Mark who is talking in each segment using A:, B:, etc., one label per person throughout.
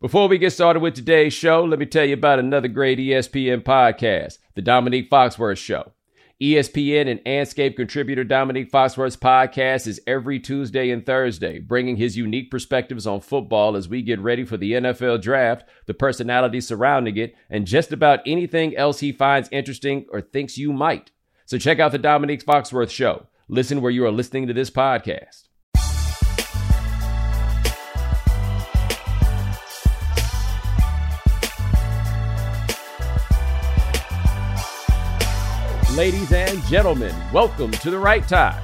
A: Before we get started with today's show, let me tell you about another great ESPN podcast, The Dominique Foxworth Show. ESPN and Andscape contributor Dominique Foxworth's podcast is every Tuesday and Thursday, bringing his unique perspectives on football as we get ready for the NFL draft, the personalities surrounding it, and just about anything else he finds interesting or thinks you might. So check out the Dominique Foxworth Show. Listen where you are listening to this podcast. Ladies and gentlemen, welcome to the right time.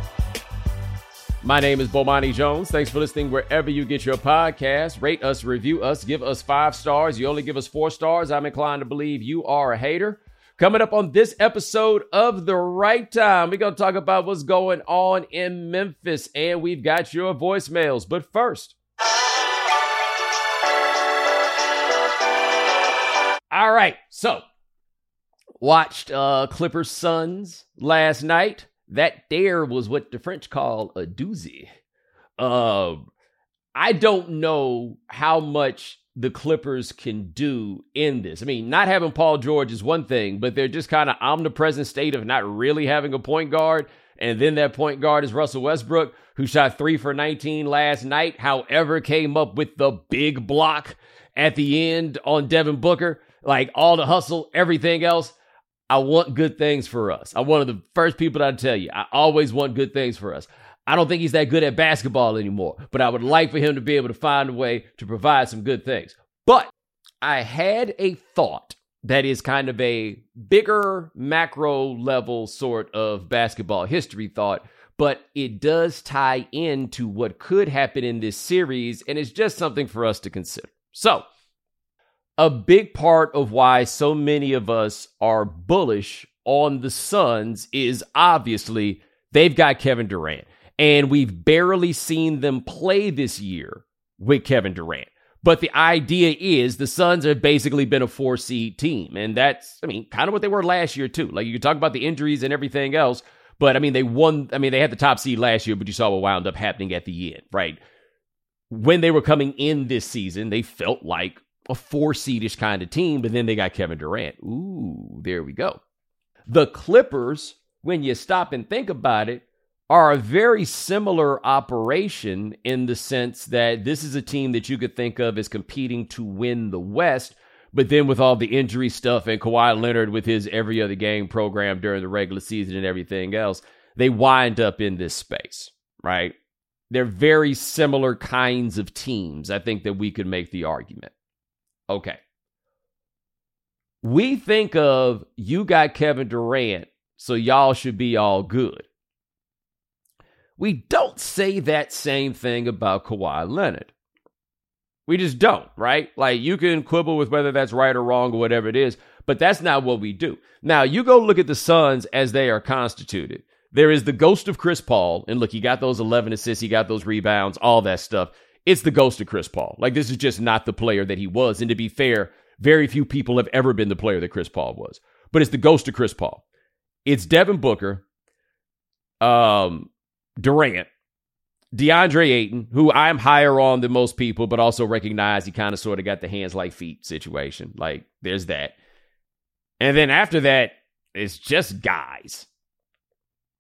A: My name is Bomani Jones. Thanks for listening wherever you get your podcast. Rate us, review us, give us five stars. You only give us four stars. I'm inclined to believe you are a hater. Coming up on this episode of The Right Time, we're going to talk about what's going on in Memphis, and we've got your voicemails. But first, all right, so Watched uh, Clippers Suns last night. That there was what the French call a doozy. Um, I don't know how much the Clippers can do in this. I mean, not having Paul George is one thing, but they're just kind of omnipresent state of not really having a point guard. And then that point guard is Russell Westbrook, who shot three for 19 last night, however, came up with the big block at the end on Devin Booker. Like all the hustle, everything else. I want good things for us. I'm one of the first people to tell you. I always want good things for us. I don't think he's that good at basketball anymore, but I would like for him to be able to find a way to provide some good things. But I had a thought that is kind of a bigger macro level sort of basketball history thought, but it does tie into what could happen in this series, and it's just something for us to consider. So, a big part of why so many of us are bullish on the Suns is obviously they've got Kevin Durant. And we've barely seen them play this year with Kevin Durant. But the idea is the Suns have basically been a four seed team. And that's, I mean, kind of what they were last year, too. Like you talk about the injuries and everything else. But I mean, they won, I mean, they had the top seed last year, but you saw what wound up happening at the end, right? When they were coming in this season, they felt like a four seedish kind of team, but then they got Kevin Durant. Ooh, there we go. The Clippers, when you stop and think about it, are a very similar operation in the sense that this is a team that you could think of as competing to win the West. But then with all the injury stuff and Kawhi Leonard with his every other game program during the regular season and everything else, they wind up in this space, right? They're very similar kinds of teams. I think that we could make the argument. Okay. We think of you got Kevin Durant, so y'all should be all good. We don't say that same thing about Kawhi Leonard. We just don't, right? Like you can quibble with whether that's right or wrong or whatever it is, but that's not what we do. Now, you go look at the Suns as they are constituted. There is the ghost of Chris Paul, and look, he got those 11 assists, he got those rebounds, all that stuff it's the ghost of Chris Paul. Like this is just not the player that he was. And to be fair, very few people have ever been the player that Chris Paul was. But it's the ghost of Chris Paul. It's Devin Booker, um, Durant, DeAndre Ayton, who I'm higher on than most people, but also recognize he kind of sort of got the hands like feet situation. Like there's that. And then after that, it's just guys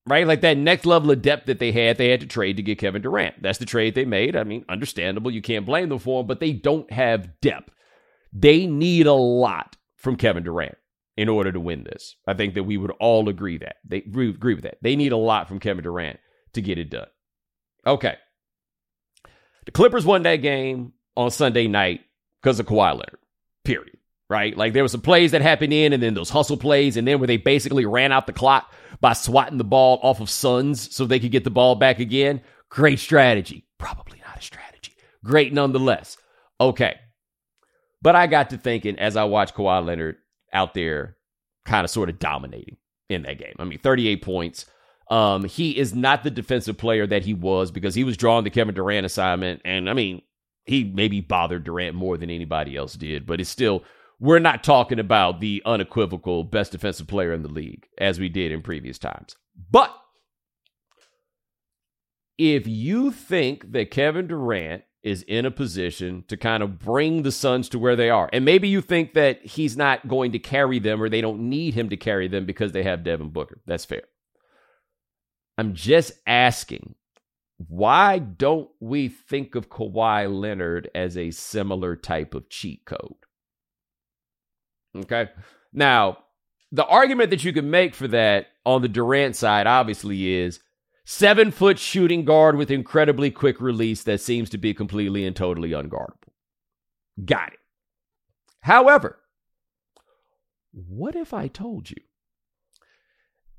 A: right? Like that next level of depth that they had, they had to trade to get Kevin Durant. That's the trade they made. I mean, understandable. You can't blame them for it, but they don't have depth. They need a lot from Kevin Durant in order to win this. I think that we would all agree that. They agree with that. They need a lot from Kevin Durant to get it done. Okay. The Clippers won that game on Sunday night because of Kawhi Leonard. Period right? Like there were some plays that happened in, and then those hustle plays, and then where they basically ran out the clock by swatting the ball off of Suns so they could get the ball back again. Great strategy. Probably not a strategy. Great nonetheless. Okay. But I got to thinking as I watched Kawhi Leonard out there kind of sort of dominating in that game. I mean, 38 points. Um, he is not the defensive player that he was because he was drawn the Kevin Durant assignment. And I mean, he maybe bothered Durant more than anybody else did, but it's still we're not talking about the unequivocal best defensive player in the league as we did in previous times. But if you think that Kevin Durant is in a position to kind of bring the Suns to where they are. And maybe you think that he's not going to carry them or they don't need him to carry them because they have Devin Booker. That's fair. I'm just asking why don't we think of Kawhi Leonard as a similar type of cheat code? Okay. Now, the argument that you can make for that on the Durant side obviously is seven foot shooting guard with incredibly quick release that seems to be completely and totally unguardable. Got it. However, what if I told you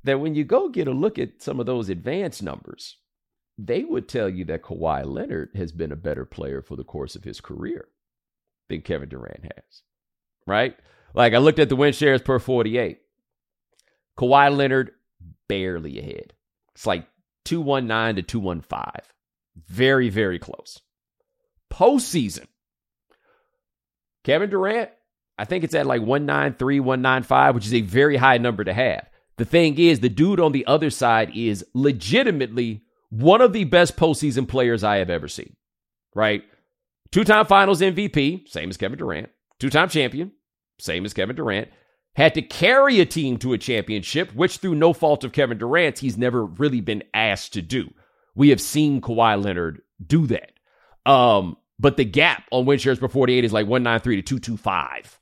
A: that when you go get a look at some of those advanced numbers, they would tell you that Kawhi Leonard has been a better player for the course of his career than Kevin Durant has. Right? Like I looked at the win shares per 48. Kawhi Leonard barely ahead. It's like 219 to 215. Very, very close. Postseason. Kevin Durant, I think it's at like 193, 195, which is a very high number to have. The thing is, the dude on the other side is legitimately one of the best postseason players I have ever seen, right? Two time finals MVP, same as Kevin Durant. Two time champion, same as Kevin Durant. Had to carry a team to a championship, which through no fault of Kevin Durant's, he's never really been asked to do. We have seen Kawhi Leonard do that. Um, but the gap on win shares per 48 is like 193 to 225.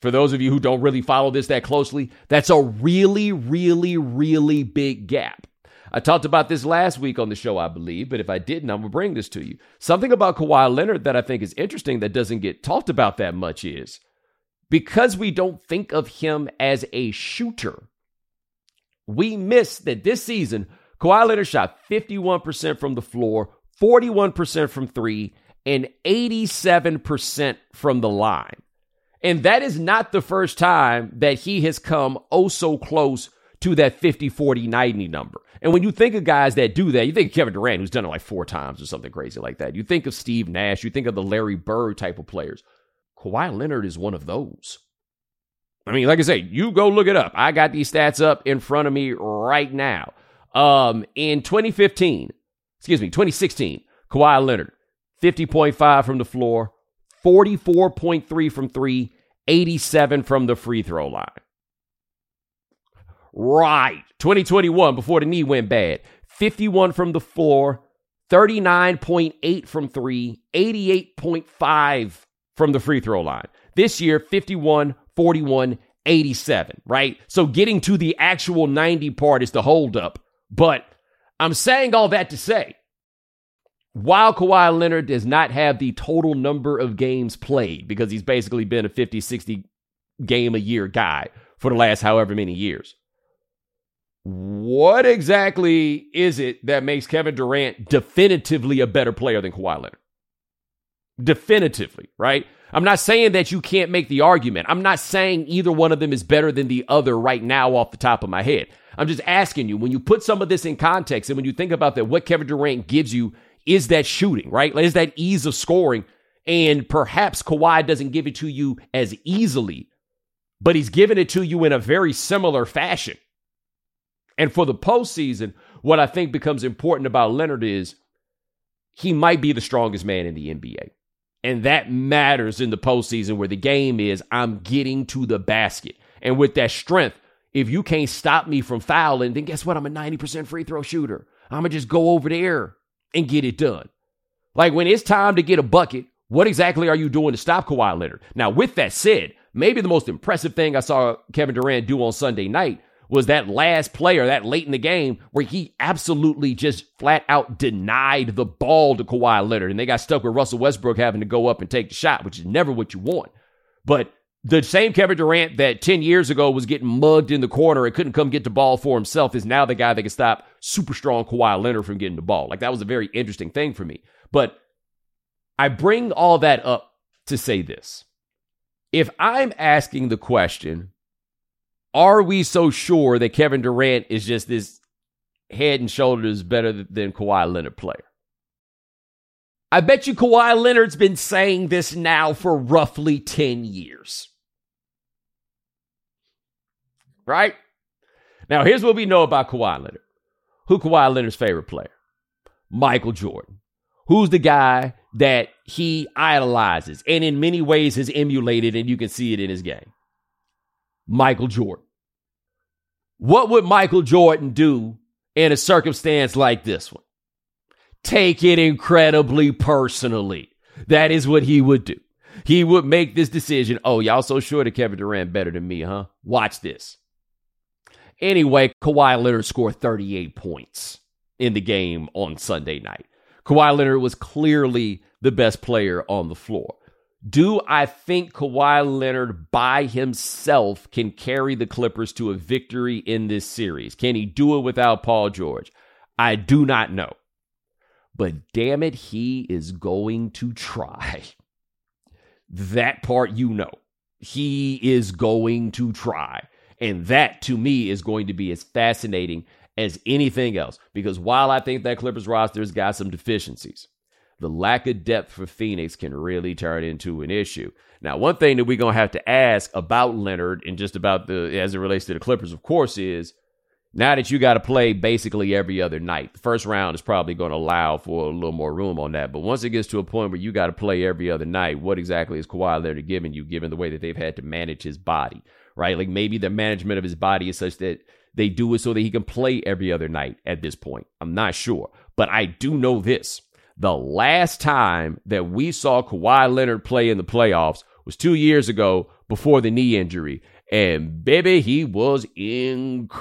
A: For those of you who don't really follow this that closely, that's a really, really, really big gap. I talked about this last week on the show, I believe, but if I didn't, I'm going to bring this to you. Something about Kawhi Leonard that I think is interesting that doesn't get talked about that much is because we don't think of him as a shooter, we miss that this season, Kawhi Leonard shot 51% from the floor, 41% from three, and 87% from the line. And that is not the first time that he has come oh so close to that 50, 40, 90 number. And when you think of guys that do that, you think of Kevin Durant, who's done it like four times or something crazy like that. You think of Steve Nash, you think of the Larry Bird type of players. Kawhi Leonard is one of those. I mean, like I say, you go look it up. I got these stats up in front of me right now. Um, in 2015, excuse me, 2016, Kawhi Leonard, 50.5 from the floor, 44.3 from three, 87 from the free throw line. Right. 2021, before the knee went bad. 51 from the floor, 39.8 from three, 88.5 from the free throw line. This year, 51, 41, 87, right? So getting to the actual 90 part is the holdup. But I'm saying all that to say, while Kawhi Leonard does not have the total number of games played, because he's basically been a 50, 60 game a year guy for the last however many years, what exactly is it that makes Kevin Durant definitively a better player than Kawhi Leonard? Definitively, right? I'm not saying that you can't make the argument. I'm not saying either one of them is better than the other right now off the top of my head. I'm just asking you when you put some of this in context and when you think about that, what Kevin Durant gives you is that shooting, right? Is that ease of scoring. And perhaps Kawhi doesn't give it to you as easily, but he's giving it to you in a very similar fashion. And for the postseason, what I think becomes important about Leonard is he might be the strongest man in the NBA. And that matters in the postseason where the game is I'm getting to the basket. And with that strength, if you can't stop me from fouling, then guess what? I'm a 90% free throw shooter. I'm going to just go over there and get it done. Like when it's time to get a bucket, what exactly are you doing to stop Kawhi Leonard? Now, with that said, maybe the most impressive thing I saw Kevin Durant do on Sunday night was that last player that late in the game where he absolutely just flat out denied the ball to Kawhi Leonard. And they got stuck with Russell Westbrook having to go up and take the shot, which is never what you want. But the same Kevin Durant that 10 years ago was getting mugged in the corner and couldn't come get the ball for himself is now the guy that can stop super strong Kawhi Leonard from getting the ball. Like that was a very interesting thing for me. But I bring all that up to say this. If I'm asking the question, are we so sure that Kevin Durant is just this head and shoulders better than Kawhi Leonard player? I bet you Kawhi Leonard's been saying this now for roughly 10 years. Right? Now, here's what we know about Kawhi Leonard. Who Kawhi Leonard's favorite player? Michael Jordan. Who's the guy that he idolizes and in many ways has emulated, and you can see it in his game. Michael Jordan. What would Michael Jordan do in a circumstance like this one? Take it incredibly personally. That is what he would do. He would make this decision. Oh, y'all so sure that Kevin Durant better than me, huh? Watch this. Anyway, Kawhi Leonard scored 38 points in the game on Sunday night. Kawhi Leonard was clearly the best player on the floor. Do I think Kawhi Leonard by himself can carry the Clippers to a victory in this series? Can he do it without Paul George? I do not know. But damn it, he is going to try. That part you know. He is going to try. And that to me is going to be as fascinating as anything else. Because while I think that Clippers roster has got some deficiencies, the lack of depth for Phoenix can really turn into an issue. Now, one thing that we're going to have to ask about Leonard and just about the, as it relates to the Clippers, of course, is now that you got to play basically every other night, the first round is probably going to allow for a little more room on that. But once it gets to a point where you got to play every other night, what exactly is Kawhi Leonard giving you, given the way that they've had to manage his body, right? Like maybe the management of his body is such that they do it so that he can play every other night at this point. I'm not sure. But I do know this. The last time that we saw Kawhi Leonard play in the playoffs was two years ago before the knee injury. And baby, he was incredible.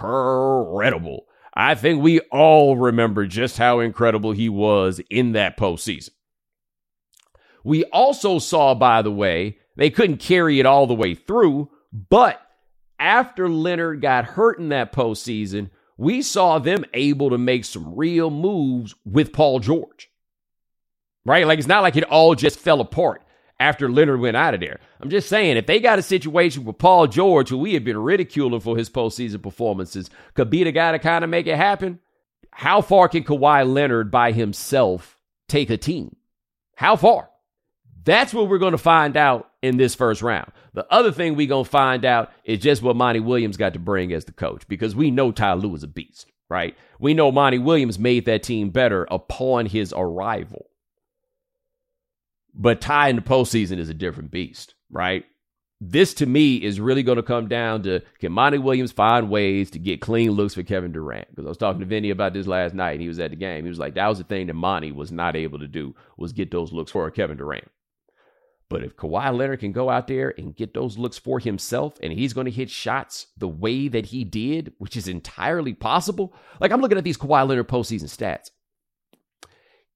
A: I think we all remember just how incredible he was in that postseason. We also saw, by the way, they couldn't carry it all the way through, but after Leonard got hurt in that postseason, we saw them able to make some real moves with Paul George. Right? Like it's not like it all just fell apart after Leonard went out of there. I'm just saying, if they got a situation with Paul George, who we have been ridiculing for his postseason performances, could be the guy to kind of make it happen, how far can Kawhi Leonard by himself take a team? How far? That's what we're going to find out in this first round. The other thing we're going to find out is just what Monty Williams got to bring as the coach because we know Ty Lue is a beast, right? We know Monty Williams made that team better upon his arrival. But Ty in the postseason is a different beast, right? This to me is really going to come down to can Monty Williams find ways to get clean looks for Kevin Durant? Because I was talking to Vinny about this last night and he was at the game. He was like, that was the thing that Monty was not able to do was get those looks for Kevin Durant. But if Kawhi Leonard can go out there and get those looks for himself and he's going to hit shots the way that he did, which is entirely possible. Like I'm looking at these Kawhi Leonard postseason stats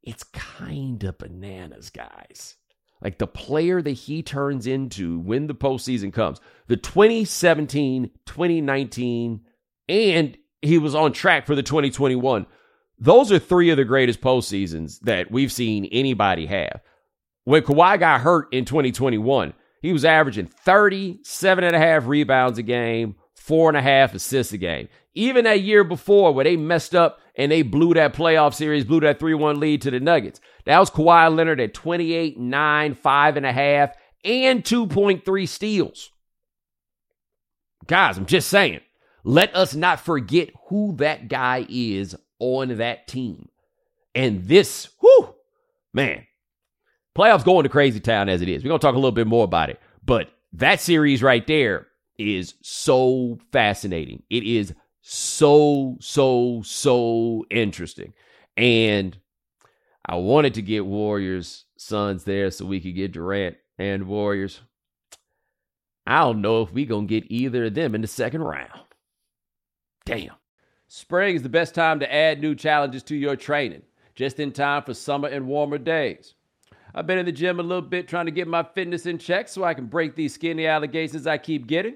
A: it's kind of bananas, guys. Like the player that he turns into when the postseason comes, the 2017, 2019, and he was on track for the 2021. Those are three of the greatest postseasons that we've seen anybody have. When Kawhi got hurt in 2021, he was averaging 37 and a half rebounds a game, four and a half assists a game. Even that year before, where they messed up and they blew that playoff series, blew that 3 1 lead to the Nuggets. That was Kawhi Leonard at 28, 9, 5 and and 2.3 steals. Guys, I'm just saying, let us not forget who that guy is on that team. And this, whoo, man, playoffs going to crazy town as it is. We're going to talk a little bit more about it. But that series right there is so fascinating. It is so, so, so interesting. And I wanted to get Warriors Suns there so we could get Durant and Warriors. I don't know if we going to get either of them in the second round. Damn. Spring is the best time to add new challenges to your training, just in time for summer and warmer days. I've been in the gym a little bit trying to get my fitness in check so I can break these skinny allegations I keep getting.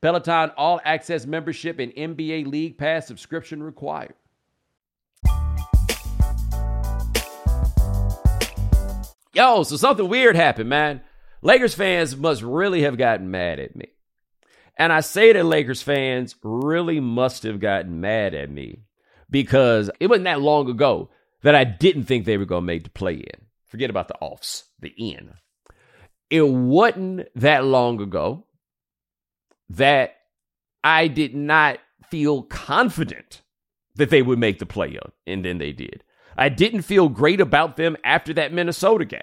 A: Peloton All Access membership and NBA League Pass subscription required. Yo, so something weird happened, man. Lakers fans must really have gotten mad at me. And I say that Lakers fans really must have gotten mad at me because it wasn't that long ago that I didn't think they were going to make the play in. Forget about the offs, the in. It wasn't that long ago that I did not feel confident that they would make the play in, and then they did. I didn't feel great about them after that Minnesota game.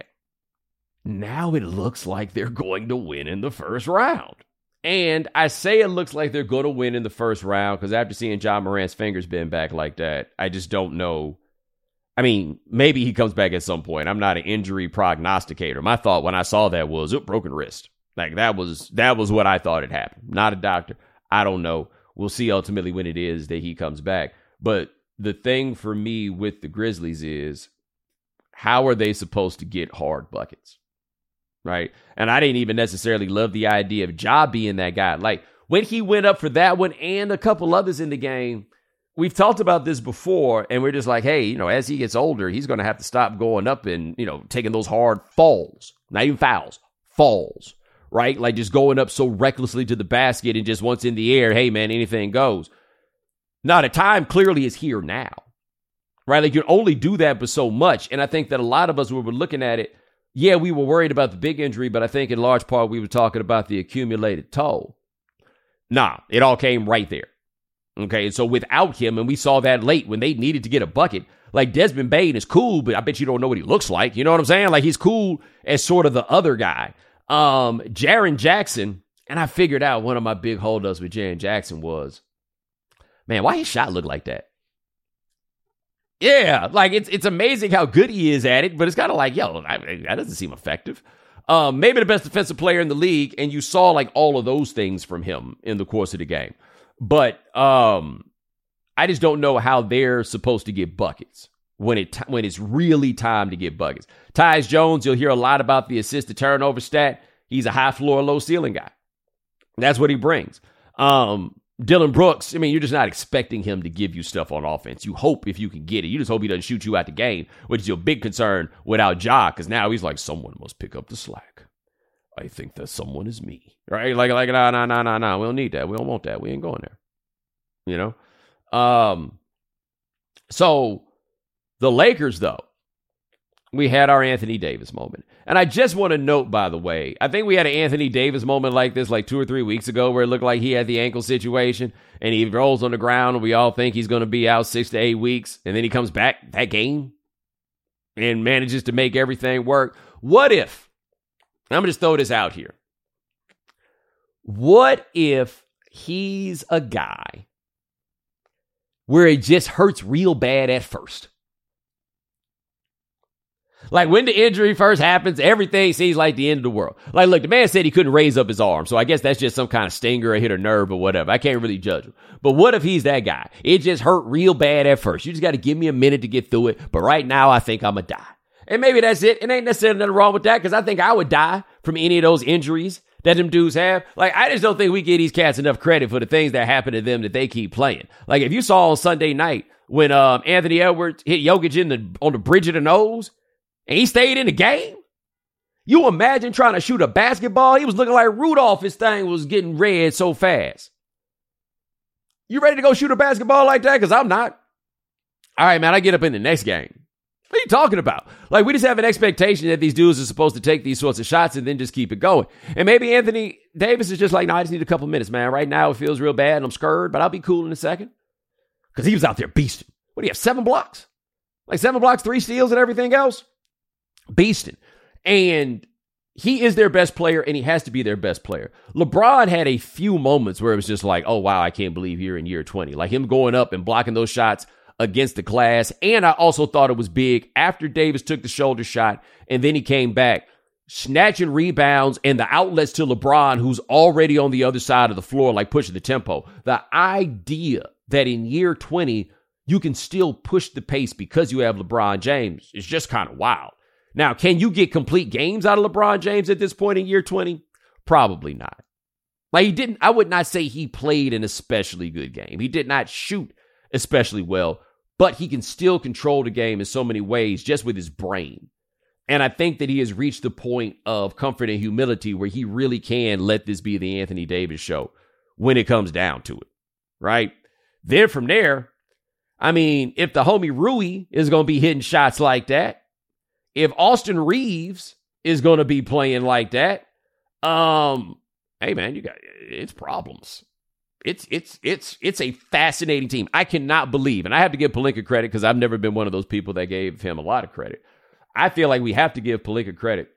A: Now it looks like they're going to win in the first round. And I say it looks like they're going to win in the first round because after seeing Ja Morant's fingers bend back like that, I just don't know. I mean, maybe he comes back at some point. I'm not an injury prognosticator. My thought when I saw that was a broken wrist. Like that was that was what I thought had happened. Not a doctor. I don't know. We'll see ultimately when it is that he comes back. But the thing for me with the Grizzlies is how are they supposed to get hard buckets? right? And I didn't even necessarily love the idea of Ja being that guy. Like when he went up for that one and a couple others in the game, we've talked about this before, and we're just like, hey, you know, as he gets older, he's going to have to stop going up and, you know, taking those hard falls, not even fouls, falls, right? Like just going up so recklessly to the basket and just once in the air, hey, man, anything goes. Now, the time clearly is here now, right? Like you can only do that but so much. And I think that a lot of us, when we're looking at it, yeah, we were worried about the big injury, but I think in large part we were talking about the accumulated toll. Nah, it all came right there. Okay, and so without him, and we saw that late when they needed to get a bucket, like Desmond Bane is cool, but I bet you don't know what he looks like. You know what I'm saying? Like he's cool as sort of the other guy. Um, Jaren Jackson, and I figured out one of my big holdups with Jaren Jackson was, man, why his shot look like that? Yeah, like it's it's amazing how good he is at it, but it's kind of like, yo, that doesn't seem effective. Um, maybe the best defensive player in the league, and you saw like all of those things from him in the course of the game. But um, I just don't know how they're supposed to get buckets when it when it's really time to get buckets. Tyus Jones, you'll hear a lot about the assist to turnover stat. He's a high floor, low ceiling guy. That's what he brings. Um, Dillon Brooks, I mean, you're just not expecting him to give you stuff on offense. You hope if you can get it. You just hope he doesn't shoot you out the game, which is your big concern without Ja, because now he's like, someone must pick up the slack. I think that someone is me. Right? Like, like, nah, nah, nah, nah, nah. We don't need that. We don't want that. We ain't going there. You know? Um, so the Lakers, though, we had our Anthony Davis moment. And I just want to note, by the way, I think we had an Anthony Davis moment like this like two or three weeks ago where it looked like he had the ankle situation and he rolls on the ground and we all think he's going to be out six to eight weeks. And then he comes back that game and manages to make everything work. What if, I'm going to just throw this out here. What if he's a guy where it just hurts real bad at first? Like when the injury first happens, everything seems like the end of the world. Like, look, the man said he couldn't raise up his arm, so I guess that's just some kind of stinger or hit a nerve or whatever. I can't really judge him. But what if he's that guy? It just hurt real bad at first. You just got to give me a minute to get through it. But right now, I think I'm gonna die. And maybe that's it. It ain't necessarily nothing wrong with that because I think I would die from any of those injuries that them dudes have. Like, I just don't think we give these cats enough credit for the things that happen to them that they keep playing. Like, if you saw on Sunday night when um, Anthony Edwards hit Jokic in the on the bridge of the nose and he stayed in the game. You imagine trying to shoot a basketball? He was looking like Rudolph. His thing was getting red so fast. You ready to go shoot a basketball like that? Because I'm not. All right, man, I get up in the next game. What are you talking about? Like, we just have an expectation that these dudes are supposed to take these sorts of shots and then just keep it going. And maybe Anthony Davis is just like, no, I just need a couple minutes, man. Right now it feels real bad and I'm scared, but I'll be cool in a second. Because he was out there beasting. What do you have? Seven blocks? Like seven blocks, three steals, and everything else? Beasting. And he is their best player and he has to be their best player. LeBron had a few moments where it was just like, oh, wow, I can't believe you're in year 20. Like him going up and blocking those shots against the class. And I also thought it was big after Davis took the shoulder shot and then he came back. snatching rebounds and the outlets to LeBron, who's already on the other side of the floor, like pushing the tempo. The idea that in year 20, you can still push the pace because you have LeBron James is just kind of wild. Now, can you get complete games out of LeBron James at this point in year 20? Probably not. Like he didn't, I would not say he played an especially good game. He did not shoot especially well, but he can still control the game in so many ways just with his brain. And I think that he has reached the point of comfort and humility where he really can let this be the Anthony Davis show when it comes down to it. Right? Then from there, I mean, if the homie Rui is going to be hitting shots like that, if Austin Reaves is going to be playing like that, um, hey man, you got it's problems. It's it's it's it's a fascinating team. I cannot believe, and I have to give Pelinka credit because I've never been one of those people that gave him a lot of credit. I feel like we have to give Pelinka credit,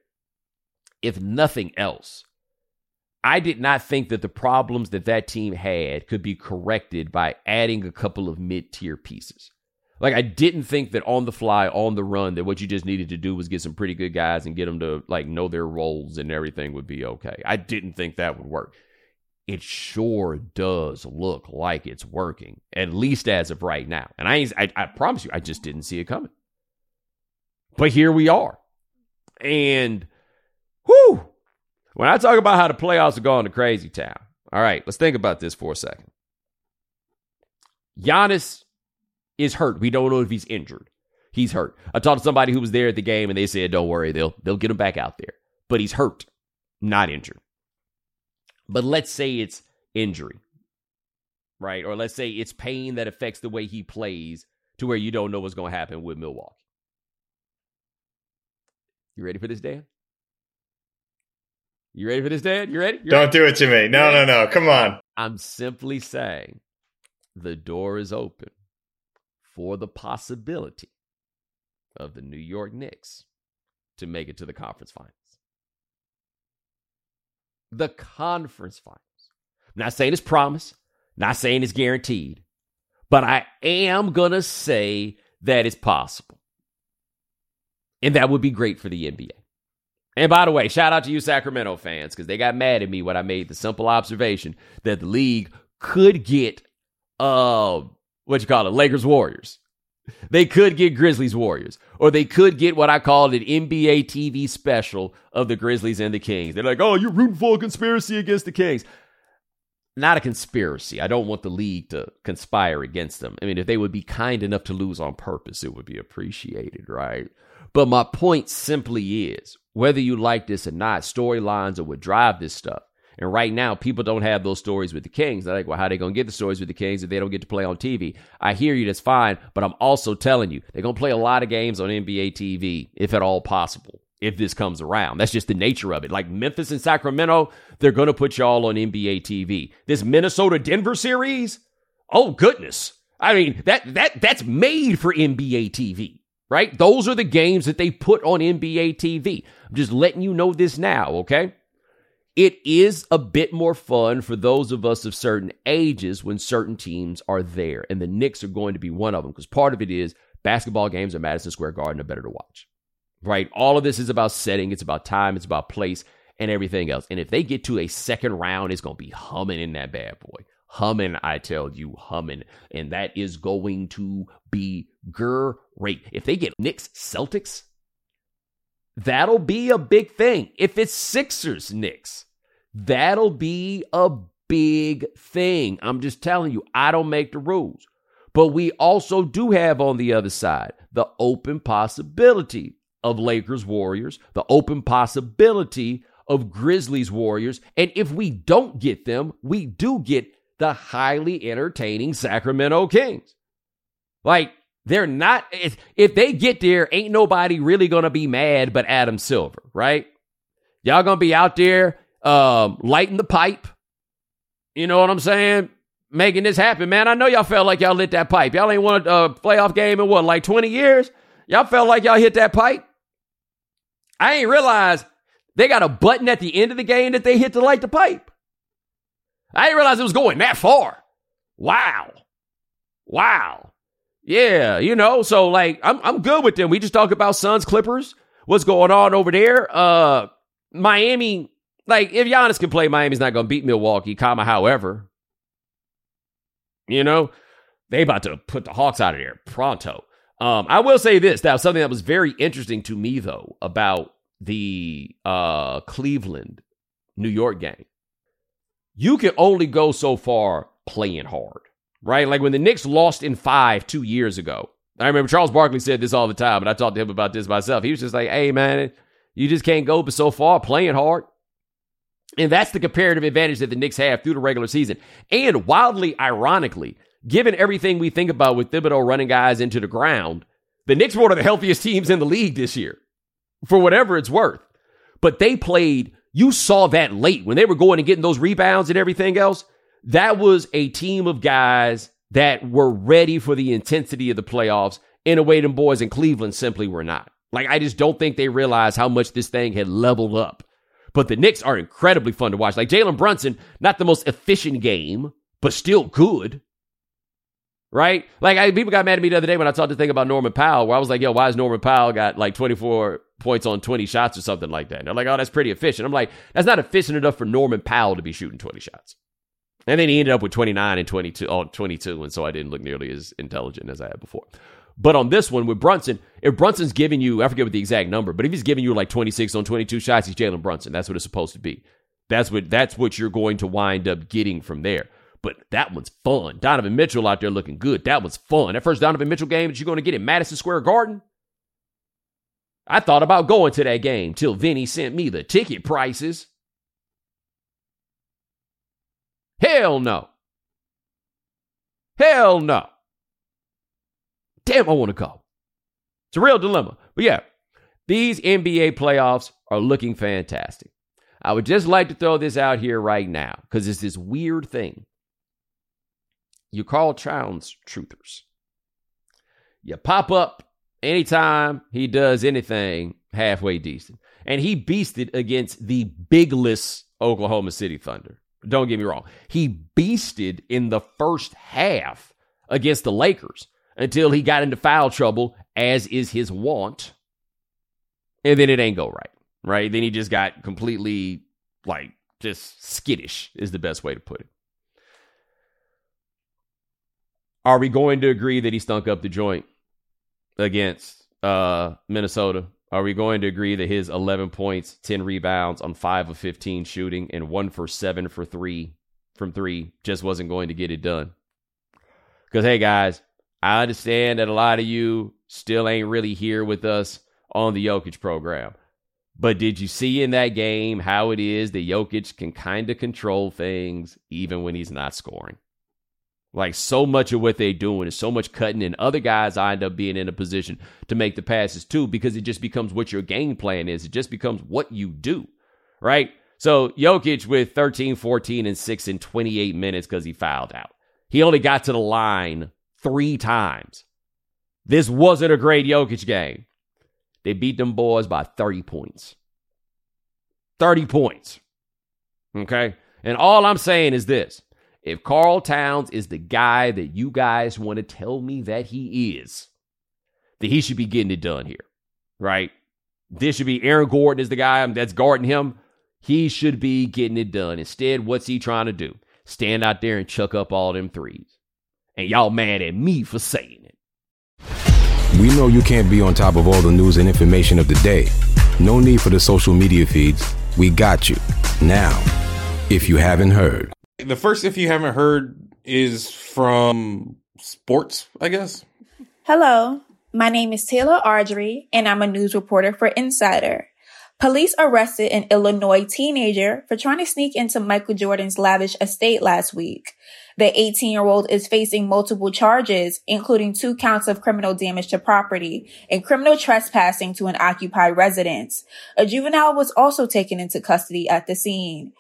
A: if nothing else. I did not think that the problems that that team had could be corrected by adding a couple of mid tier pieces. Like I didn't think that on the fly, on the run, that what you just needed to do was get some pretty good guys and get them to like know their roles and everything would be okay. I didn't think that would work it sure does look like it's working, at least as of right now. And I, I, I promise you, I just didn't see it coming. But here we are. And whoo, when I talk about how the playoffs are going to crazy town, all right, let's think about this for a second. Giannis is hurt. We don't know if he's injured. He's hurt. I talked to somebody who was there at the game and they said, don't worry, they'll they'll get him back out there. But he's hurt, not injured. But let's say it's injury, right? Or let's say it's pain that affects the way he plays to where you don't know what's going to happen with Milwaukee. You ready for this, Dan? You ready for this, Dan? You ready?
B: You don't
A: ready?
B: do it to me. No, no, no. Come on.
A: I'm simply saying the door is open for the possibility of the New York Knicks to make it to the conference finals the conference finals. I'm not saying it's promise, not saying it's guaranteed, but I am going to say that it's possible. And that would be great for the NBA. And by the way, shout out to you Sacramento fans because they got mad at me when I made the simple observation that the league could get uh what you call it, Lakers Warriors. They could get Grizzlies Warriors, or they could get what I called an NBA TV special of the Grizzlies and the Kings. They're like, oh, you're rooting for a conspiracy against the Kings. Not a conspiracy. I don't want the league to conspire against them. I mean, if they would be kind enough to lose on purpose, it would be appreciated, right? But my point simply is whether you like this or not, storylines are what drive this stuff. And right now, people don't have those stories with the Kings. They're like, well, how are they going to get the stories with the Kings if they don't get to play on TV? I hear you, that's fine. But I'm also telling you, they're going to play a lot of games on NBA TV, if at all possible, if this comes around. That's just the nature of it. Like Memphis and Sacramento, they're going to put y'all on NBA TV. This Minnesota Denver series, oh, goodness. I mean, that that that's made for NBA TV right? Those are the games that they put on NBA TV. I'm just letting you know this now, okay? It is a bit more fun for those of us of certain ages when certain teams are there. And the Knicks are going to be one of them because part of it is basketball games at Madison Square Garden are better to watch, right? All of this is about setting, it's about time, it's about place, and everything else. And if they get to a second round, it's going to be humming in that bad boy. Humming, I tell you, humming. And that is going to be great. If they get Knicks Celtics, that'll be a big thing. If it's Sixers Knicks, That'll be a big thing. I'm just telling you, I don't make the rules. But we also do have on the other side the open possibility of Lakers Warriors, the open possibility of Grizzlies Warriors. And if we don't get them, we do get the highly entertaining Sacramento Kings. Like, they're not, if if they get there, ain't nobody really gonna be mad but Adam Silver, right? Y'all gonna be out there um, lighting the pipe. You know what I'm saying? Making this happen, man. I know y'all felt like y'all lit that pipe. Y'all ain't won a playoff game in what, like 20 years? Y'all felt like y'all hit that pipe? I ain't realized they got a button at the end of the game that they hit to light the pipe. I didn't realize it was going that far. Wow. Wow. Yeah, you know, so like I'm I'm good with them. We just talk about Suns Clippers. What's going on over there? Uh Miami, like if Giannis can play, Miami's not going to beat Milwaukee, comma, however. You know, they about to put the Hawks out of there pronto. Um, I will say this. Now, something that was very interesting to me though about the uh Cleveland New York game. You can only go so far playing hard, right? Like when the Knicks lost in five two years ago. I remember Charles Barkley said this all the time, and I talked to him about this myself. He was just like, "Hey, man, you just can't go but so far playing hard." And that's the comparative advantage that the Knicks have through the regular season. And wildly ironically, given everything we think about with Thibodeau running guys into the ground, the Knicks were one of the healthiest teams in the league this year, for whatever it's worth. But they played, you saw that late when they were going and getting those rebounds and everything else. That was a team of guys that were ready for the intensity of the playoffs in a way them boys in Cleveland simply were not. Like, I just don't think they realized how much this thing had leveled up. But the Knicks are incredibly fun to watch. Like Jalen Brunson, not the most efficient game, but still good right? Like I, people got mad at me the other day when I talked to thing about Norman Powell, where I was like, "Yo, why is Norman Powell got like 24 points on 20 shots or something like that?" And they're like, "Oh, that's pretty efficient." I'm like, "That's not efficient enough for Norman Powell to be shooting 20 shots." And then he ended up with 29 and 22 on 22, and so I didn't look nearly as intelligent as I had before. But on this one with Brunson, if Brunson's giving you, I forget what the exact number, but if he's giving you like 26 on 22 shots, he's Jalen Brunson. That's what it's supposed to be. That's what that's what you're going to wind up getting from there. But that one's fun. Donovan Mitchell out there looking good. That was fun. That first Donovan Mitchell game that you're going to get in Madison Square Garden. I thought about going to that game till Vinny sent me the ticket prices. Hell no. Hell no. Damn, I want to call. It's a real dilemma. But yeah, these NBA playoffs are looking fantastic. I would just like to throw this out here right now because it's this weird thing you call Towns truthers. You pop up anytime he does anything halfway decent. And he beasted against the bigless Oklahoma City Thunder. Don't get me wrong. He beasted in the first half against the Lakers until he got into foul trouble, as is his wont. And then it ain't go right. Right? Then he just got completely like just skittish, is the best way to put it. Are we going to agree that he stunk up the joint against uh, Minnesota? Are we going to agree that his 11 points, 10 rebounds on 5 of 15 shooting and 1 for 7 for 3 from 3 just wasn't going to get it done? Because, hey, guys, I understand that a lot of you still ain't really here with us on the Jokic program. But did you see in that game how it is that Jokic can kind of control things even when he's not scoring? Like so much of what they're doing is so much cutting, and other guys I end up being in a position to make the passes too because it just becomes what your game plan is. It just becomes what you do, right? So Jokic with 13, 14, and 6 in 28 minutes because he fouled out. He only got to the line three times. This wasn't a great Jokic game. They beat them boys by 30 points. 30 points. Okay? And all I'm saying is this if Karl Towns is the guy that you guys want to tell me that he is, that he should be getting it done here, right? This should be Aaron Gordon is the guy that's guarding him. He should be getting it done. Instead, what's he trying to do? Stand out there and chuck up all them threes. And y'all mad at me for saying it.
C: We know you can't be on top of all the news and information of the day. No need for the social media feeds. We got you. Now, if you haven't heard.
D: The first, if you haven't heard, is from sports, I guess.
E: Hello, my name is Taylor Ardrey, and I'm a news reporter for Insider. Police arrested an Illinois teenager for trying to sneak into Michael Jordan's lavish estate last week. The 18 year old is facing multiple charges, including two counts of criminal damage to property and criminal trespassing to an occupied residence. A juvenile was also taken into custody at the scene.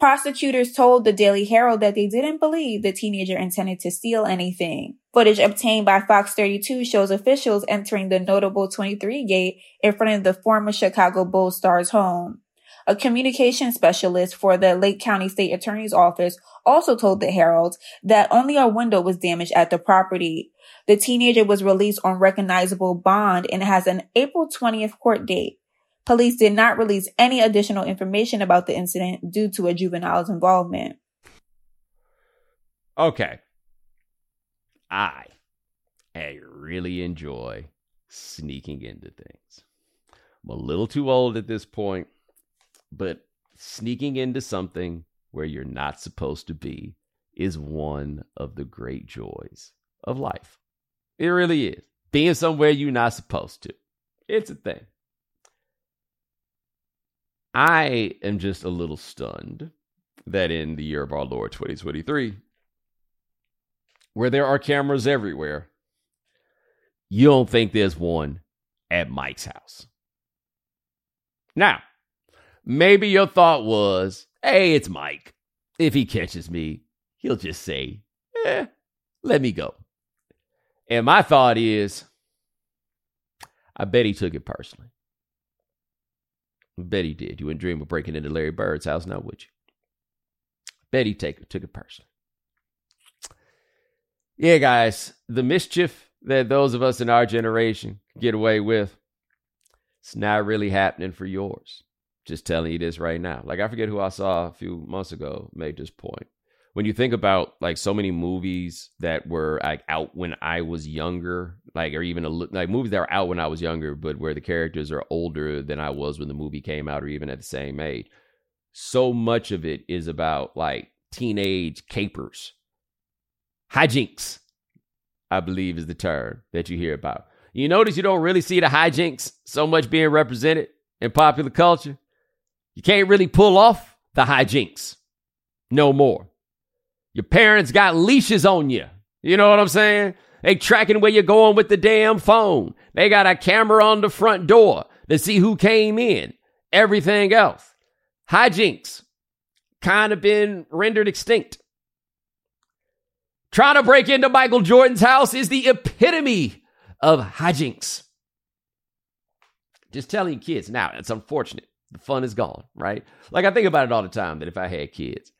E: Prosecutors told the Daily Herald that they didn't believe the teenager intended to steal anything. Footage obtained by Fox 32 shows officials entering the notable 23 gate in front of the former Chicago Bulls star's home. A communication specialist for the Lake County State Attorney's Office also told the Herald that only a window was damaged at the property. The teenager was released on recognizable bond and has an April 20th court date. Police did not release any additional information about the incident due to a juvenile's involvement.
A: Okay. I, I really enjoy sneaking into things. I'm a little too old at this point, but sneaking into something where you're not supposed to be is one of the great joys of life. It really is. Being somewhere you're not supposed to. It's a thing. I am just a little stunned that in the year of our Lord 2023, where there are cameras everywhere, you don't think there's one at Mike's house. Now, maybe your thought was, hey, it's Mike. If he catches me, he'll just say, eh, let me go. And my thought is, I bet he took it personally. I bet he did. You wouldn't dream of breaking into Larry Bird's house now, would you? Bet he take, took it personally. Yeah, guys, the mischief that those of us in our generation get away with, it's not really happening for yours. Just telling you this right now. Like I forget who I saw a few months ago made this point. When you think about like so many movies that were like out when I was younger, like or even a, like movies that were out when I was younger, but where the characters are older than I was when the movie came out, or even at the same age. So much of it is about like teenage capers, hijinks. I believe is the term that you hear about. You notice you don't really see the hijinks so much being represented in popular culture. You can't really pull off the hijinks no more. Your parents got leashes on you. You know what I'm saying? They tracking where you're going with the damn phone. They got a camera on the front door to see who came in. Everything else. Hijinks kind of been rendered extinct. Trying to break into Michael Jordan's house is the epitome of hijinks. Just telling kids. Now, it's unfortunate. The fun is gone, right? Like I think about it all the time that if I had kids,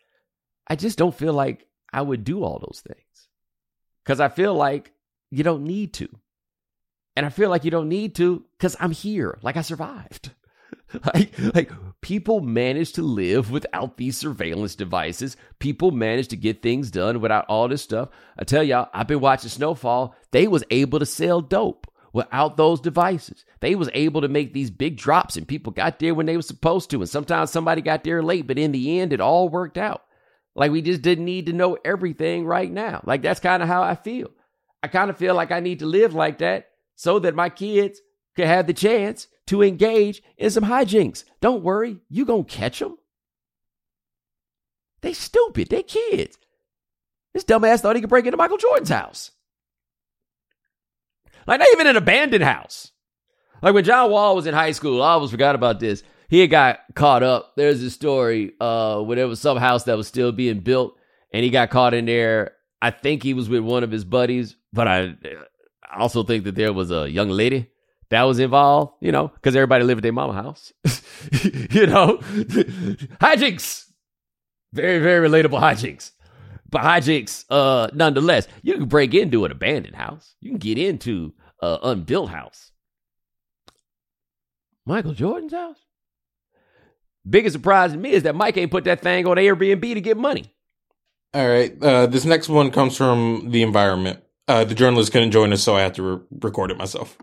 A: I just don't feel like I would do all those things. Cuz I feel like you don't need to. And I feel like you don't need to cuz I'm here, like I survived. like, like people manage to live without these surveillance devices. People manage to get things done without all this stuff. I tell y'all, I've been watching Snowfall. They was able to sell dope without those devices. They was able to make these big drops and people got there when they were supposed to. And sometimes somebody got there late, but in the end, it all worked out. Like we just didn't need to know everything right now. Like that's kind of how I feel. I kind of feel like I need to live like that so that my kids can have the chance to engage in some hijinks. Don't worry, you gonna catch them. They stupid. They kids. This dumbass thought he could break into Michael Jordan's house. Like not even an abandoned house. Like when John Wall was in high school, I always forgot about this. He had got caught up. There's a story uh, where there was some house that was still being built, and he got caught in there. I think he was with one of his buddies, but I also think that there was a young lady that was involved, you know, because everybody lived at their mama house. you know, hijinks. Very, very relatable hijinks. But hijinks, uh, nonetheless, you can break into an abandoned house. You can get into an unbuilt house. Michael Jordan's house? Biggest surprise to me is that Mike ain't put that thing on Airbnb to get money.
D: All right. Uh, this next one comes from the environment. Uh, the journalist couldn't join us, so I had to re- record it myself.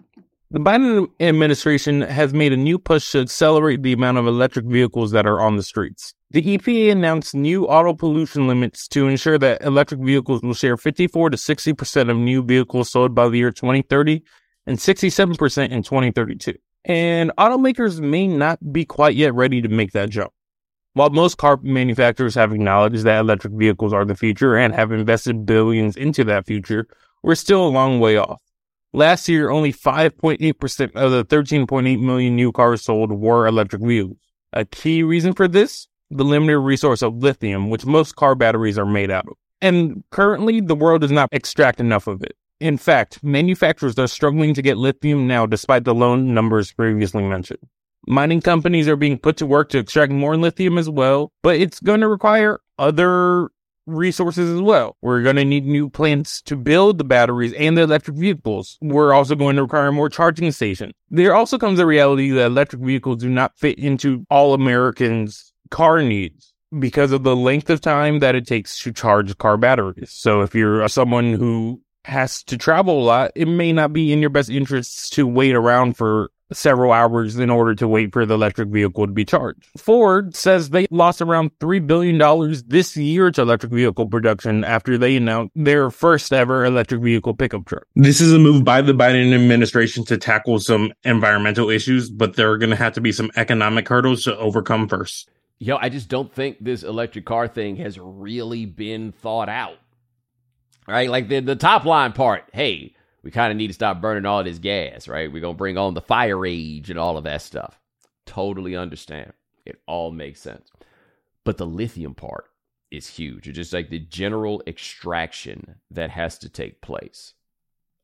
F: The Biden administration has made a new push to accelerate the amount of electric vehicles that are on the streets. The EPA announced new auto pollution limits to ensure that electric vehicles will share 54 to 60% of new vehicles sold by the year 2030 and 67% in 2032. And automakers may not be quite yet ready to make that jump. While most car manufacturers have acknowledged that electric vehicles are the future and have invested billions into that future, we're still a long way off. Last year, only 5.8% of the 13.8 million new cars sold were electric vehicles. A key reason for this? The limited resource of lithium, which most car batteries are made out of. And currently, the world does not extract enough of it. In fact, manufacturers are struggling to get lithium now despite the low numbers previously mentioned. Mining companies are being put to work to extract more lithium as well, but it's going to require other resources as well. We're going to need new plants to build the batteries and the electric vehicles. We're also going to require more charging stations. There also comes the reality that electric vehicles do not fit into all Americans' car needs because of the length of time that it takes to charge car batteries. So if you're someone who has to travel a lot, it may not be in your best interests to wait around for several hours in order to wait for the electric vehicle to be charged. Ford says they lost around $3 billion this year to electric vehicle production after they announced their first ever electric vehicle pickup truck. This is a move by the Biden administration to tackle some environmental issues, but there are going to have to be some economic hurdles to overcome first.
A: Yo, I just don't think this electric car thing has really been thought out. Right? Like the, the top line part, hey, we kind of need to stop burning all this gas, right? We're to bring on the fire age and all of that stuff. Totally understand. It all makes sense. But the lithium part is huge. It's just like the general extraction that has to take place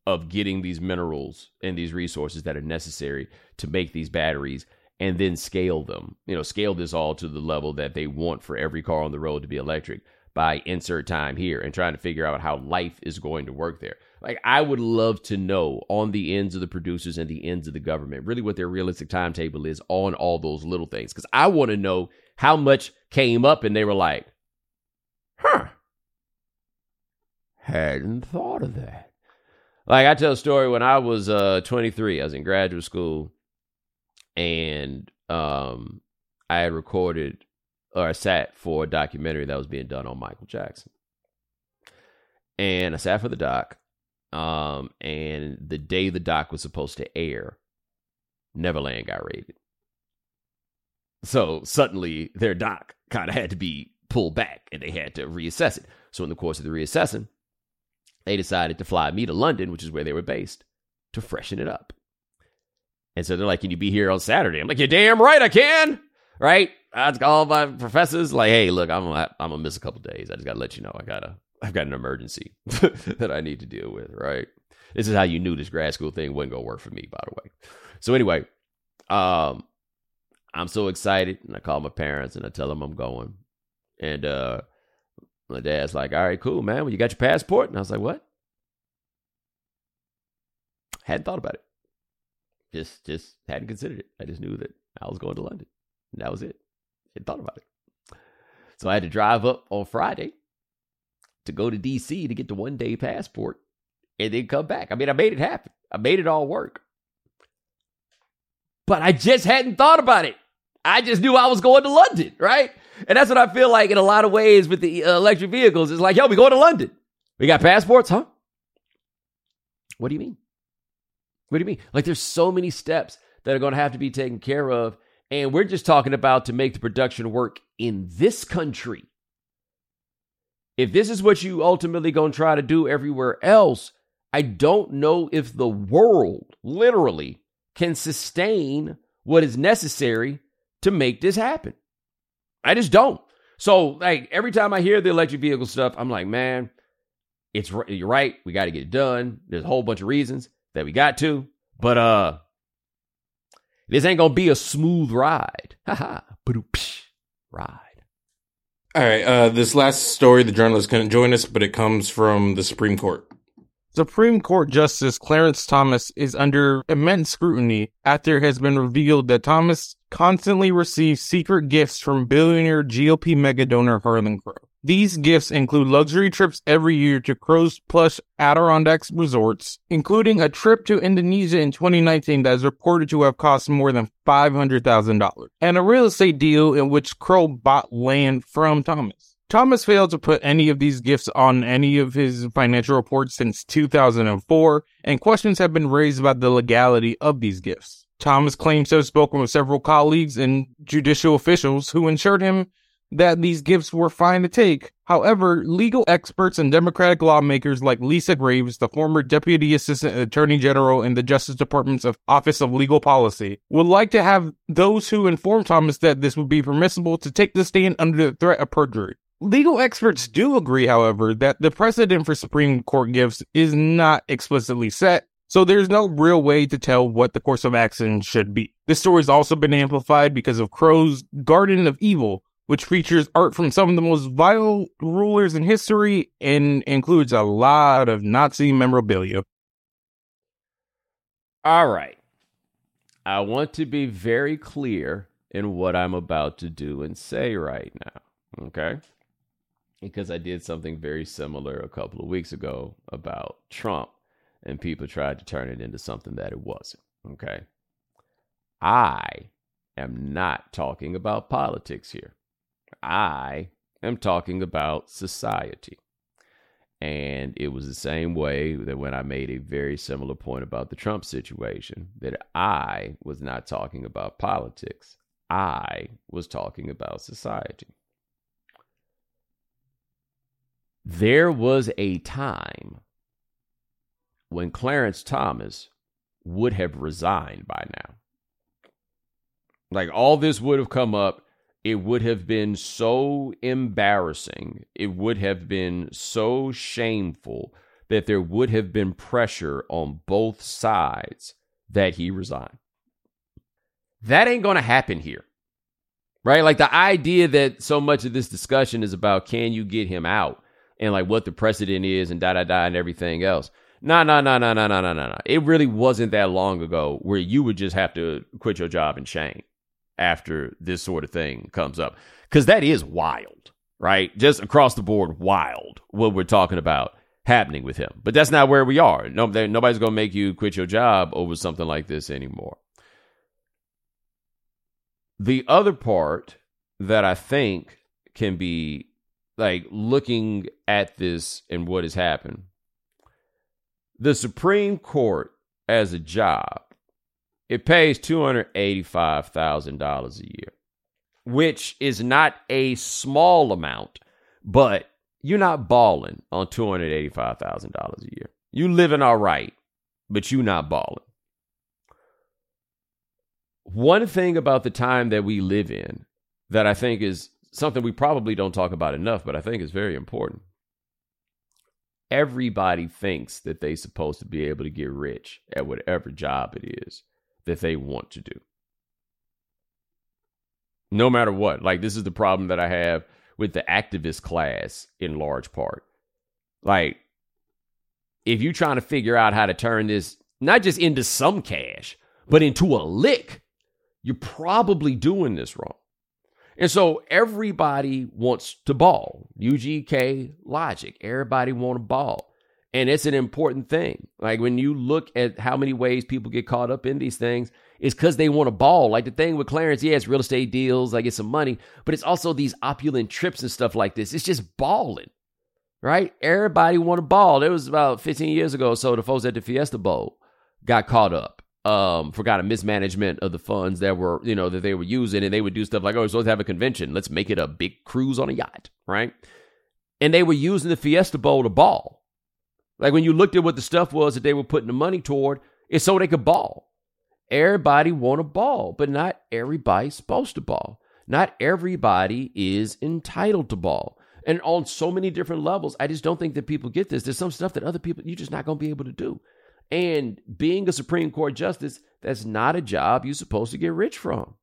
A: of getting these minerals and these resources that are necessary to make these batteries and then scale them. You know, scale this all to the level that they want for every car on the road to be electric by insert time here and trying to figure out how life is going to work there. Like, I would love to know on the ends of the producers and the ends of the government, really what their realistic timetable is on all those little things. Because I want to know how much came up and they were like, huh, hadn't thought of that. Like, I tell a story when I was uh, 23, I was in graduate school and um, I had recorded or I sat for a documentary that was being done on Michael Jackson. And I sat for the doc um, and the day the doc was supposed to air, Neverland got raided. So suddenly their doc kind of had to be pulled back and they had to reassess it. So in the course of the reassessing, they decided to fly me to London, which is where they were based, to freshen it up. And so they're like, Can you be here on Saturday? I'm like, You're damn right I can. Right? I call my professors, like, Hey, look, I'm gonna, I'm gonna miss a couple days. I just gotta let you know I gotta I've got an emergency that I need to deal with, right? This is how you knew this grad school thing wasn't gonna work for me, by the way. So anyway, um, I'm so excited, and I call my parents and I tell them I'm going, and uh, my dad's like, "All right, cool, man. Well, you got your passport?" And I was like, "What?" Hadn't thought about it. Just, just hadn't considered it. I just knew that I was going to London, and that was it. I hadn't thought about it. So I had to drive up on Friday to go to DC to get the one day passport and then come back. I mean, I made it happen. I made it all work. But I just hadn't thought about it. I just knew I was going to London, right? And that's what I feel like in a lot of ways with the uh, electric vehicles. It's like, yo, we going to London. We got passports, huh? What do you mean? What do you mean? Like, there's so many steps that are going to have to be taken care of. And we're just talking about to make the production work in this country. If this is what you ultimately going to try to do everywhere else, I don't know if the world literally can sustain what is necessary to make this happen. I just don't. So, like every time I hear the electric vehicle stuff, I'm like, man, it's you're right. We got to get it done. There's a whole bunch of reasons that we got to, but uh, this ain't gonna be a smooth ride. Ha ha. Ride.
D: All right. Uh, this last story, the journalist couldn't join us, but it comes from the Supreme Court.
F: Supreme Court Justice Clarence Thomas is under immense scrutiny after it has been revealed that Thomas constantly receives secret gifts from billionaire GOP mega donor Harlan Crow. These gifts include luxury trips every year to Crow's plush Adirondacks resorts, including a trip to Indonesia in 2019 that is reported to have cost more than $500,000, and a real estate deal in which Crow bought land from Thomas. Thomas failed to put any of these gifts on any of his financial reports since 2004, and questions have been raised about the legality of these gifts. Thomas claims to have spoken with several colleagues and judicial officials who assured him that these gifts were fine to take. However, legal experts and Democratic lawmakers like Lisa Graves, the former Deputy Assistant Attorney General in the Justice Department's Office of Legal Policy, would like to have those who inform Thomas that this would be permissible to take the stand under the threat of perjury. Legal experts do agree, however, that the precedent for Supreme Court gifts is not explicitly set, so there's no real way to tell what the course of action should be. This story has also been amplified because of Crow's Garden of Evil, which features art from some of the most vile rulers in history and includes a lot of Nazi memorabilia.
A: All right. I want to be very clear in what I'm about to do and say right now. Okay. Because I did something very similar a couple of weeks ago about Trump, and people tried to turn it into something that it wasn't. Okay. I am not talking about politics here. I am talking about society. And it was the same way that when I made a very similar point about the Trump situation, that I was not talking about politics. I was talking about society. There was a time when Clarence Thomas would have resigned by now. Like all this would have come up it would have been so embarrassing. It would have been so shameful that there would have been pressure on both sides that he resign. That ain't going to happen here. Right? Like the idea that so much of this discussion is about can you get him out and like what the precedent is and da da da and everything else. No, no, no, no, no, no, no, no. It really wasn't that long ago where you would just have to quit your job in shame after this sort of thing comes up. Because that is wild, right? Just across the board, wild what we're talking about happening with him. But that's not where we are. No, nobody's going to make you quit your job over something like this anymore. The other part that I think can be like looking at this and what has happened. The Supreme Court as a job it pays $285,000 a year, which is not a small amount, but you're not balling on $285,000 a year. You living all right, but you not balling. One thing about the time that we live in that I think is something we probably don't talk about enough, but I think is very important. Everybody thinks that they're supposed to be able to get rich at whatever job it is that they want to do. No matter what. Like, this is the problem that I have with the activist class in large part. Like, if you're trying to figure out how to turn this not just into some cash, but into a lick, you're probably doing this wrong. And so everybody wants to ball. UGK logic. Everybody want to ball. And it's an important thing. Like when you look at how many ways people get caught up in these things, it's because they want a ball. Like the thing with Clarence, yeah, it's real estate deals, I get some money, but it's also these opulent trips and stuff like this. It's just balling, right? Everybody want a ball. It was about 15 years ago so the folks at the Fiesta Bowl got caught up. Um, forgot a mismanagement of the funds that were, you know, that they were using, and they would do stuff like, oh, we're supposed to have a convention. Let's make it a big cruise on a yacht, right? And they were using the Fiesta Bowl to ball. Like when you looked at what the stuff was that they were putting the money toward, it's so they could ball. Everybody want to ball, but not everybody's supposed to ball. Not everybody is entitled to ball. And on so many different levels, I just don't think that people get this. There's some stuff that other people, you're just not going to be able to do. And being a Supreme Court justice, that's not a job you're supposed to get rich from.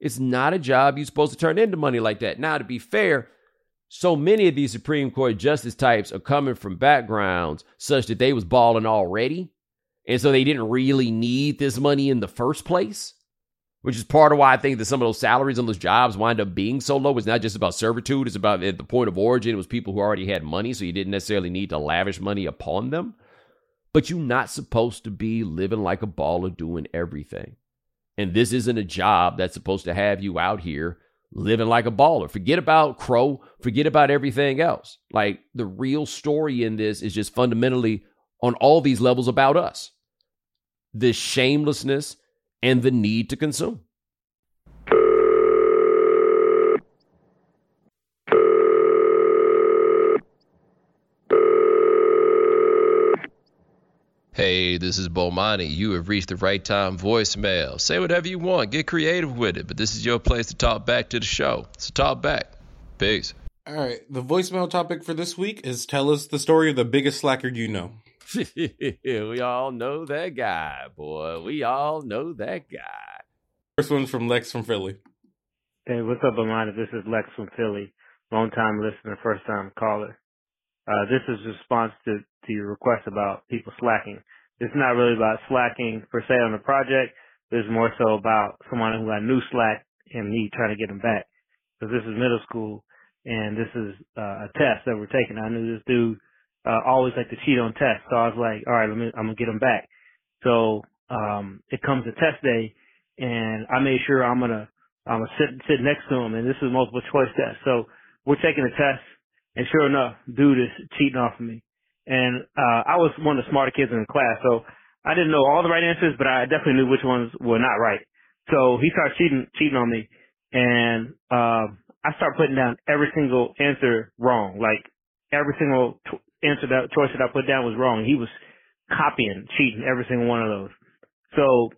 A: It's not a job you're supposed to turn into money like that. Now, to be fair, so many of these Supreme Court justice types are coming from backgrounds such that they was balling already. And so they didn't really need this money in the first place, which is part of why I think that some of those salaries on those jobs wind up being so low. It's not just about servitude, it's about at the point of origin. It was people who already had money, so you didn't necessarily need to lavish money upon them. But you're not supposed to be living like a baller doing everything. And this isn't a job that's supposed to have you out here living like a baller. Forget about Crow, forget about everything else. Like the real story in this is just fundamentally on all these levels about us the shamelessness and the need to consume.
G: Hey, this is Bomani. You have reached the right time voicemail. Say whatever you want, get creative with it, but this is your place to talk back to the show. So talk back. Peace.
D: All right, the voicemail topic for this week is tell us the story of the biggest slacker you know.
A: we all know that guy, boy. We all know that guy.
D: First one's from Lex from Philly.
H: Hey, what's up, Bomani? This is Lex from Philly. Long time listener, first time caller. Uh, this is response to, to your request about people slacking. It's not really about slacking per se on the project. It's more so about someone who got new slack and me trying to get them back. Because this is middle school and this is uh, a test that we're taking. I knew this dude uh, always like to cheat on tests, so I was like, all right, let me, I'm gonna get him back. So um, it comes to test day, and I made sure I'm gonna I'm gonna sit sit next to him, and this is a multiple choice test. So we're taking a test, and sure enough, dude is cheating off of me. And uh, I was one of the smarter kids in the class, so I didn't know all the right answers, but I definitely knew which ones were not right. So he started cheating cheating on me, and uh, I started putting down every single answer wrong. Like every single t- answer that choice that I put down was wrong. He was copying, cheating every single one of those. So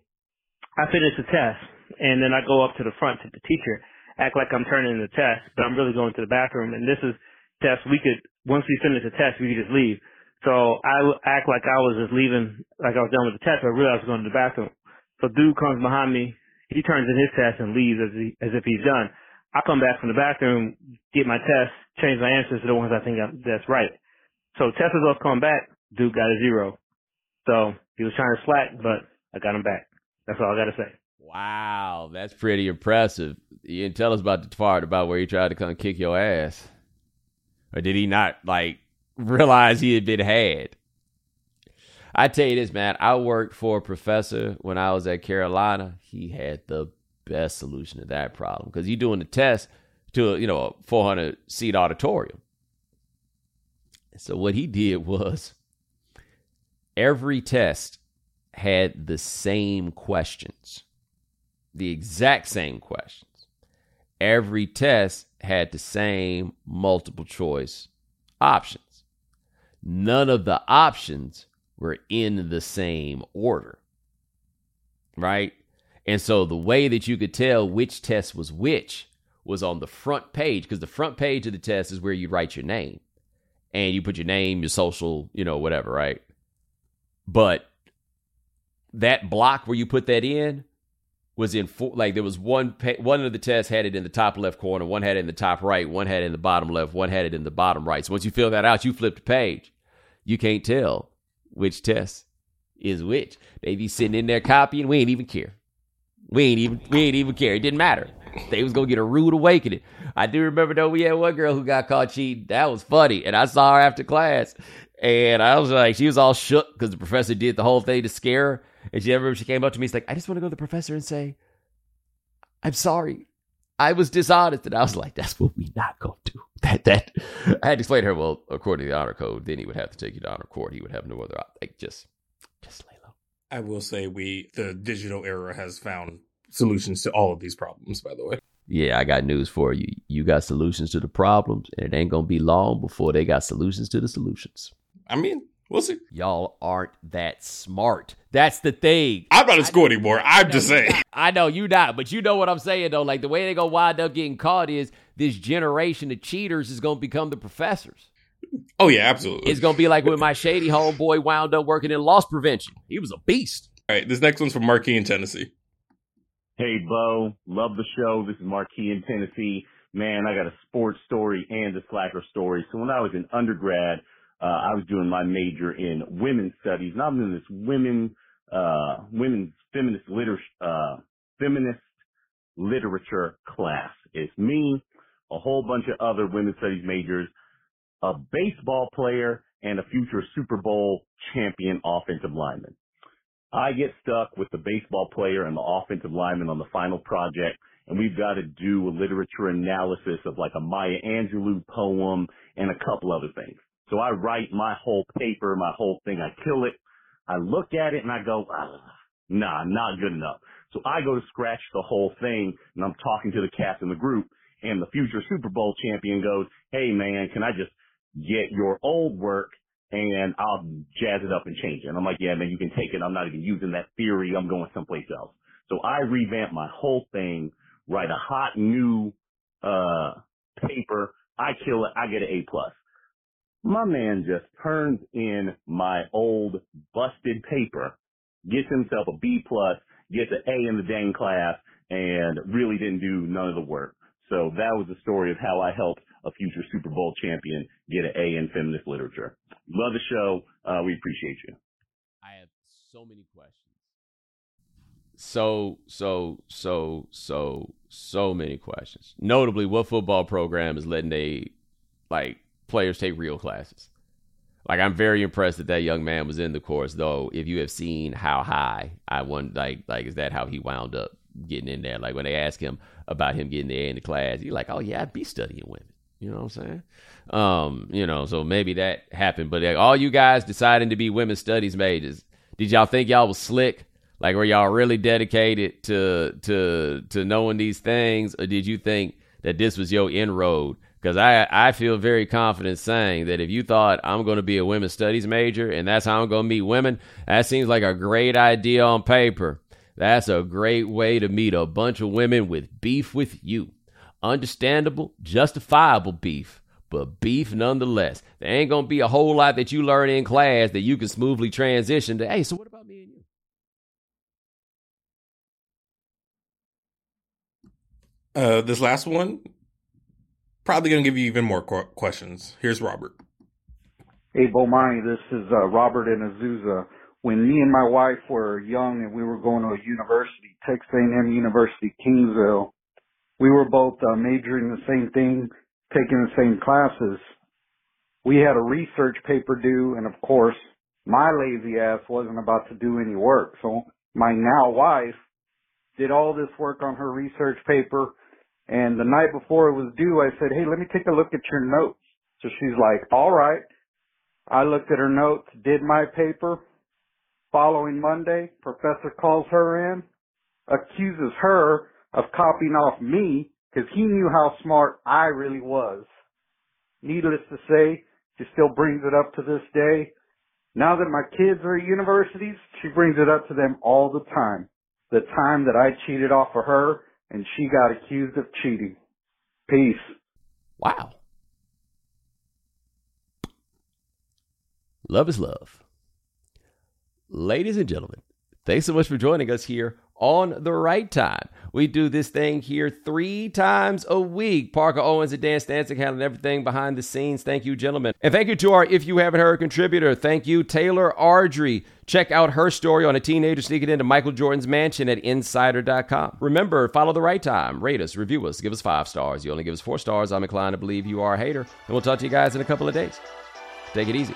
H: I finished the test, and then I go up to the front to the teacher, act like I'm turning in the test, but I'm really going to the bathroom. And this is test we could once we finish the test, we could just leave. So I act like I was just leaving, like I was done with the test, but I realized I was going to the bathroom. So dude comes behind me, he turns in his test and leaves as, he, as if he's done. I come back from the bathroom, get my test, change my answers to the ones I think I'm, that's right. So test results come back, dude got a zero. So he was trying to slack, but I got him back. That's all I got to say.
A: Wow, that's pretty impressive. You didn't tell us about the part about where he tried to come kick your ass. Or did he not, like, realize he had been had? I tell you this, man. I worked for a professor when I was at Carolina. He had the best solution to that problem because you're doing the test to you know a 400 seat auditorium. So what he did was every test had the same questions, the exact same questions. Every test had the same multiple choice options. None of the options were in the same order. Right? And so the way that you could tell which test was which was on the front page because the front page of the test is where you write your name and you put your name, your social, you know, whatever, right? But that block where you put that in was in four, like there was one one of the tests had it in the top left corner, one had it in the top right, one had it in the bottom left, one had it in the bottom right. So once you fill that out, you flip the page. You can't tell which test is which. They be sitting in there copying. We ain't even care. We ain't even we ain't even care. It didn't matter. They was gonna get a rude awakening. I do remember though we had one girl who got caught cheating. That was funny, and I saw her after class, and I was like, she was all shook because the professor did the whole thing to scare her. And she ever she came up to me, she's like, I just want to go to the professor and say, I'm sorry. I was dishonest. And I was like, that's what we not gonna do. That that I had to explain to her, well, according to the honor code, then he would have to take you to honor court. He would have no other like just just lay low.
D: I will say we the digital era has found solutions to all of these problems, by the way.
A: Yeah, I got news for you. You got solutions to the problems, and it ain't gonna be long before they got solutions to the solutions.
D: I mean, We'll see.
A: Y'all aren't that smart. That's the thing.
D: I'm not in school anymore. I'm just saying.
A: I know you not, but you know what I'm saying though. Like the way they gonna wind up getting caught is this generation of cheaters is gonna become the professors.
D: Oh yeah, absolutely.
A: It's gonna be like when my shady homeboy wound up working in loss prevention. He was a beast.
D: All right, this next one's from Marquis in Tennessee.
I: Hey Bo, love the show. This is Marquis in Tennessee. Man, I got a sports story and a slacker story. So when I was in undergrad, uh, I was doing my major in women's studies, and I'm in this women, uh, women's feminist literature, uh, feminist literature class. It's me, a whole bunch of other women's studies majors, a baseball player, and a future Super Bowl champion offensive lineman. I get stuck with the baseball player and the offensive lineman on the final project, and we've got to do a literature analysis of like a Maya Angelou poem and a couple other things. So I write my whole paper, my whole thing. I kill it. I look at it and I go, ah, nah, not good enough. So I go to scratch the whole thing and I'm talking to the cast in the group and the future Super Bowl champion goes, Hey man, can I just get your old work and I'll jazz it up and change it. And I'm like, yeah, man, you can take it. I'm not even using that theory. I'm going someplace else. So I revamp my whole thing, write a hot new, uh, paper. I kill it. I get an A plus. My man just turns in my old busted paper, gets himself a B plus, gets an A in the dang class, and really didn't do none of the work. So that was the story of how I helped a future Super Bowl champion get an A in feminist literature. Love the show. Uh, we appreciate you.
A: I have so many questions. So, so, so, so, so many questions. Notably, what football program is letting they like players take real classes? Like, I'm very impressed that that young man was in the course, though. If you have seen how high I won, like, like is that how he wound up getting in there? Like when they ask him about him getting the A in the class, he's like, "Oh yeah, I'd be studying women." You know what I'm saying? Um, you know, so maybe that happened. But like, all you guys deciding to be women's studies majors, did y'all think y'all was slick? Like, were y'all really dedicated to to to knowing these things, or did you think that this was your inroad? Because I I feel very confident saying that if you thought I'm going to be a women's studies major and that's how I'm going to meet women, that seems like a great idea on paper. That's a great way to meet a bunch of women with beef with you. Understandable, justifiable beef, but beef nonetheless. There ain't going to be a whole lot that you learn in class that you can smoothly transition to, hey, so what about me and you?
D: Uh, this last one, probably going to give you even more qu- questions. Here's Robert.
J: Hey, Bomani, this is uh, Robert in Azusa. When me and my wife were young and we were going to a university, Texas A&M University, Kingsville, we were both uh, majoring the same thing, taking the same classes. We had a research paper due, and of course, my lazy ass wasn't about to do any work. So my now wife did all this work on her research paper and the night before it was due, I said, hey, let me take a look at your notes. So she's like, all right. I looked at her notes, did my paper. Following Monday, professor calls her in, accuses her of copying off me because he knew how smart I really was. Needless to say, she still brings it up to this day. Now that my kids are at universities, she brings it up to them all the time. The time that I cheated off of her and she got accused of cheating. Peace.
A: Wow. Love is love. Ladies and gentlemen, thanks so much for joining us here on the right time. We do this thing here three times a week. Parker Owens and Dan Stancic handling everything behind the scenes. Thank you, gentlemen. And thank you to our If You Haven't Heard contributor. Thank you, Taylor Ardrey. Check out her story on a teenager sneaking into Michael Jordan's mansion at insider.com. Remember, follow the right time. Rate us, review us, give us five stars. You only give us four stars. I'm inclined to believe you are a hater. And we'll talk to you guys in a couple of days. Take it easy.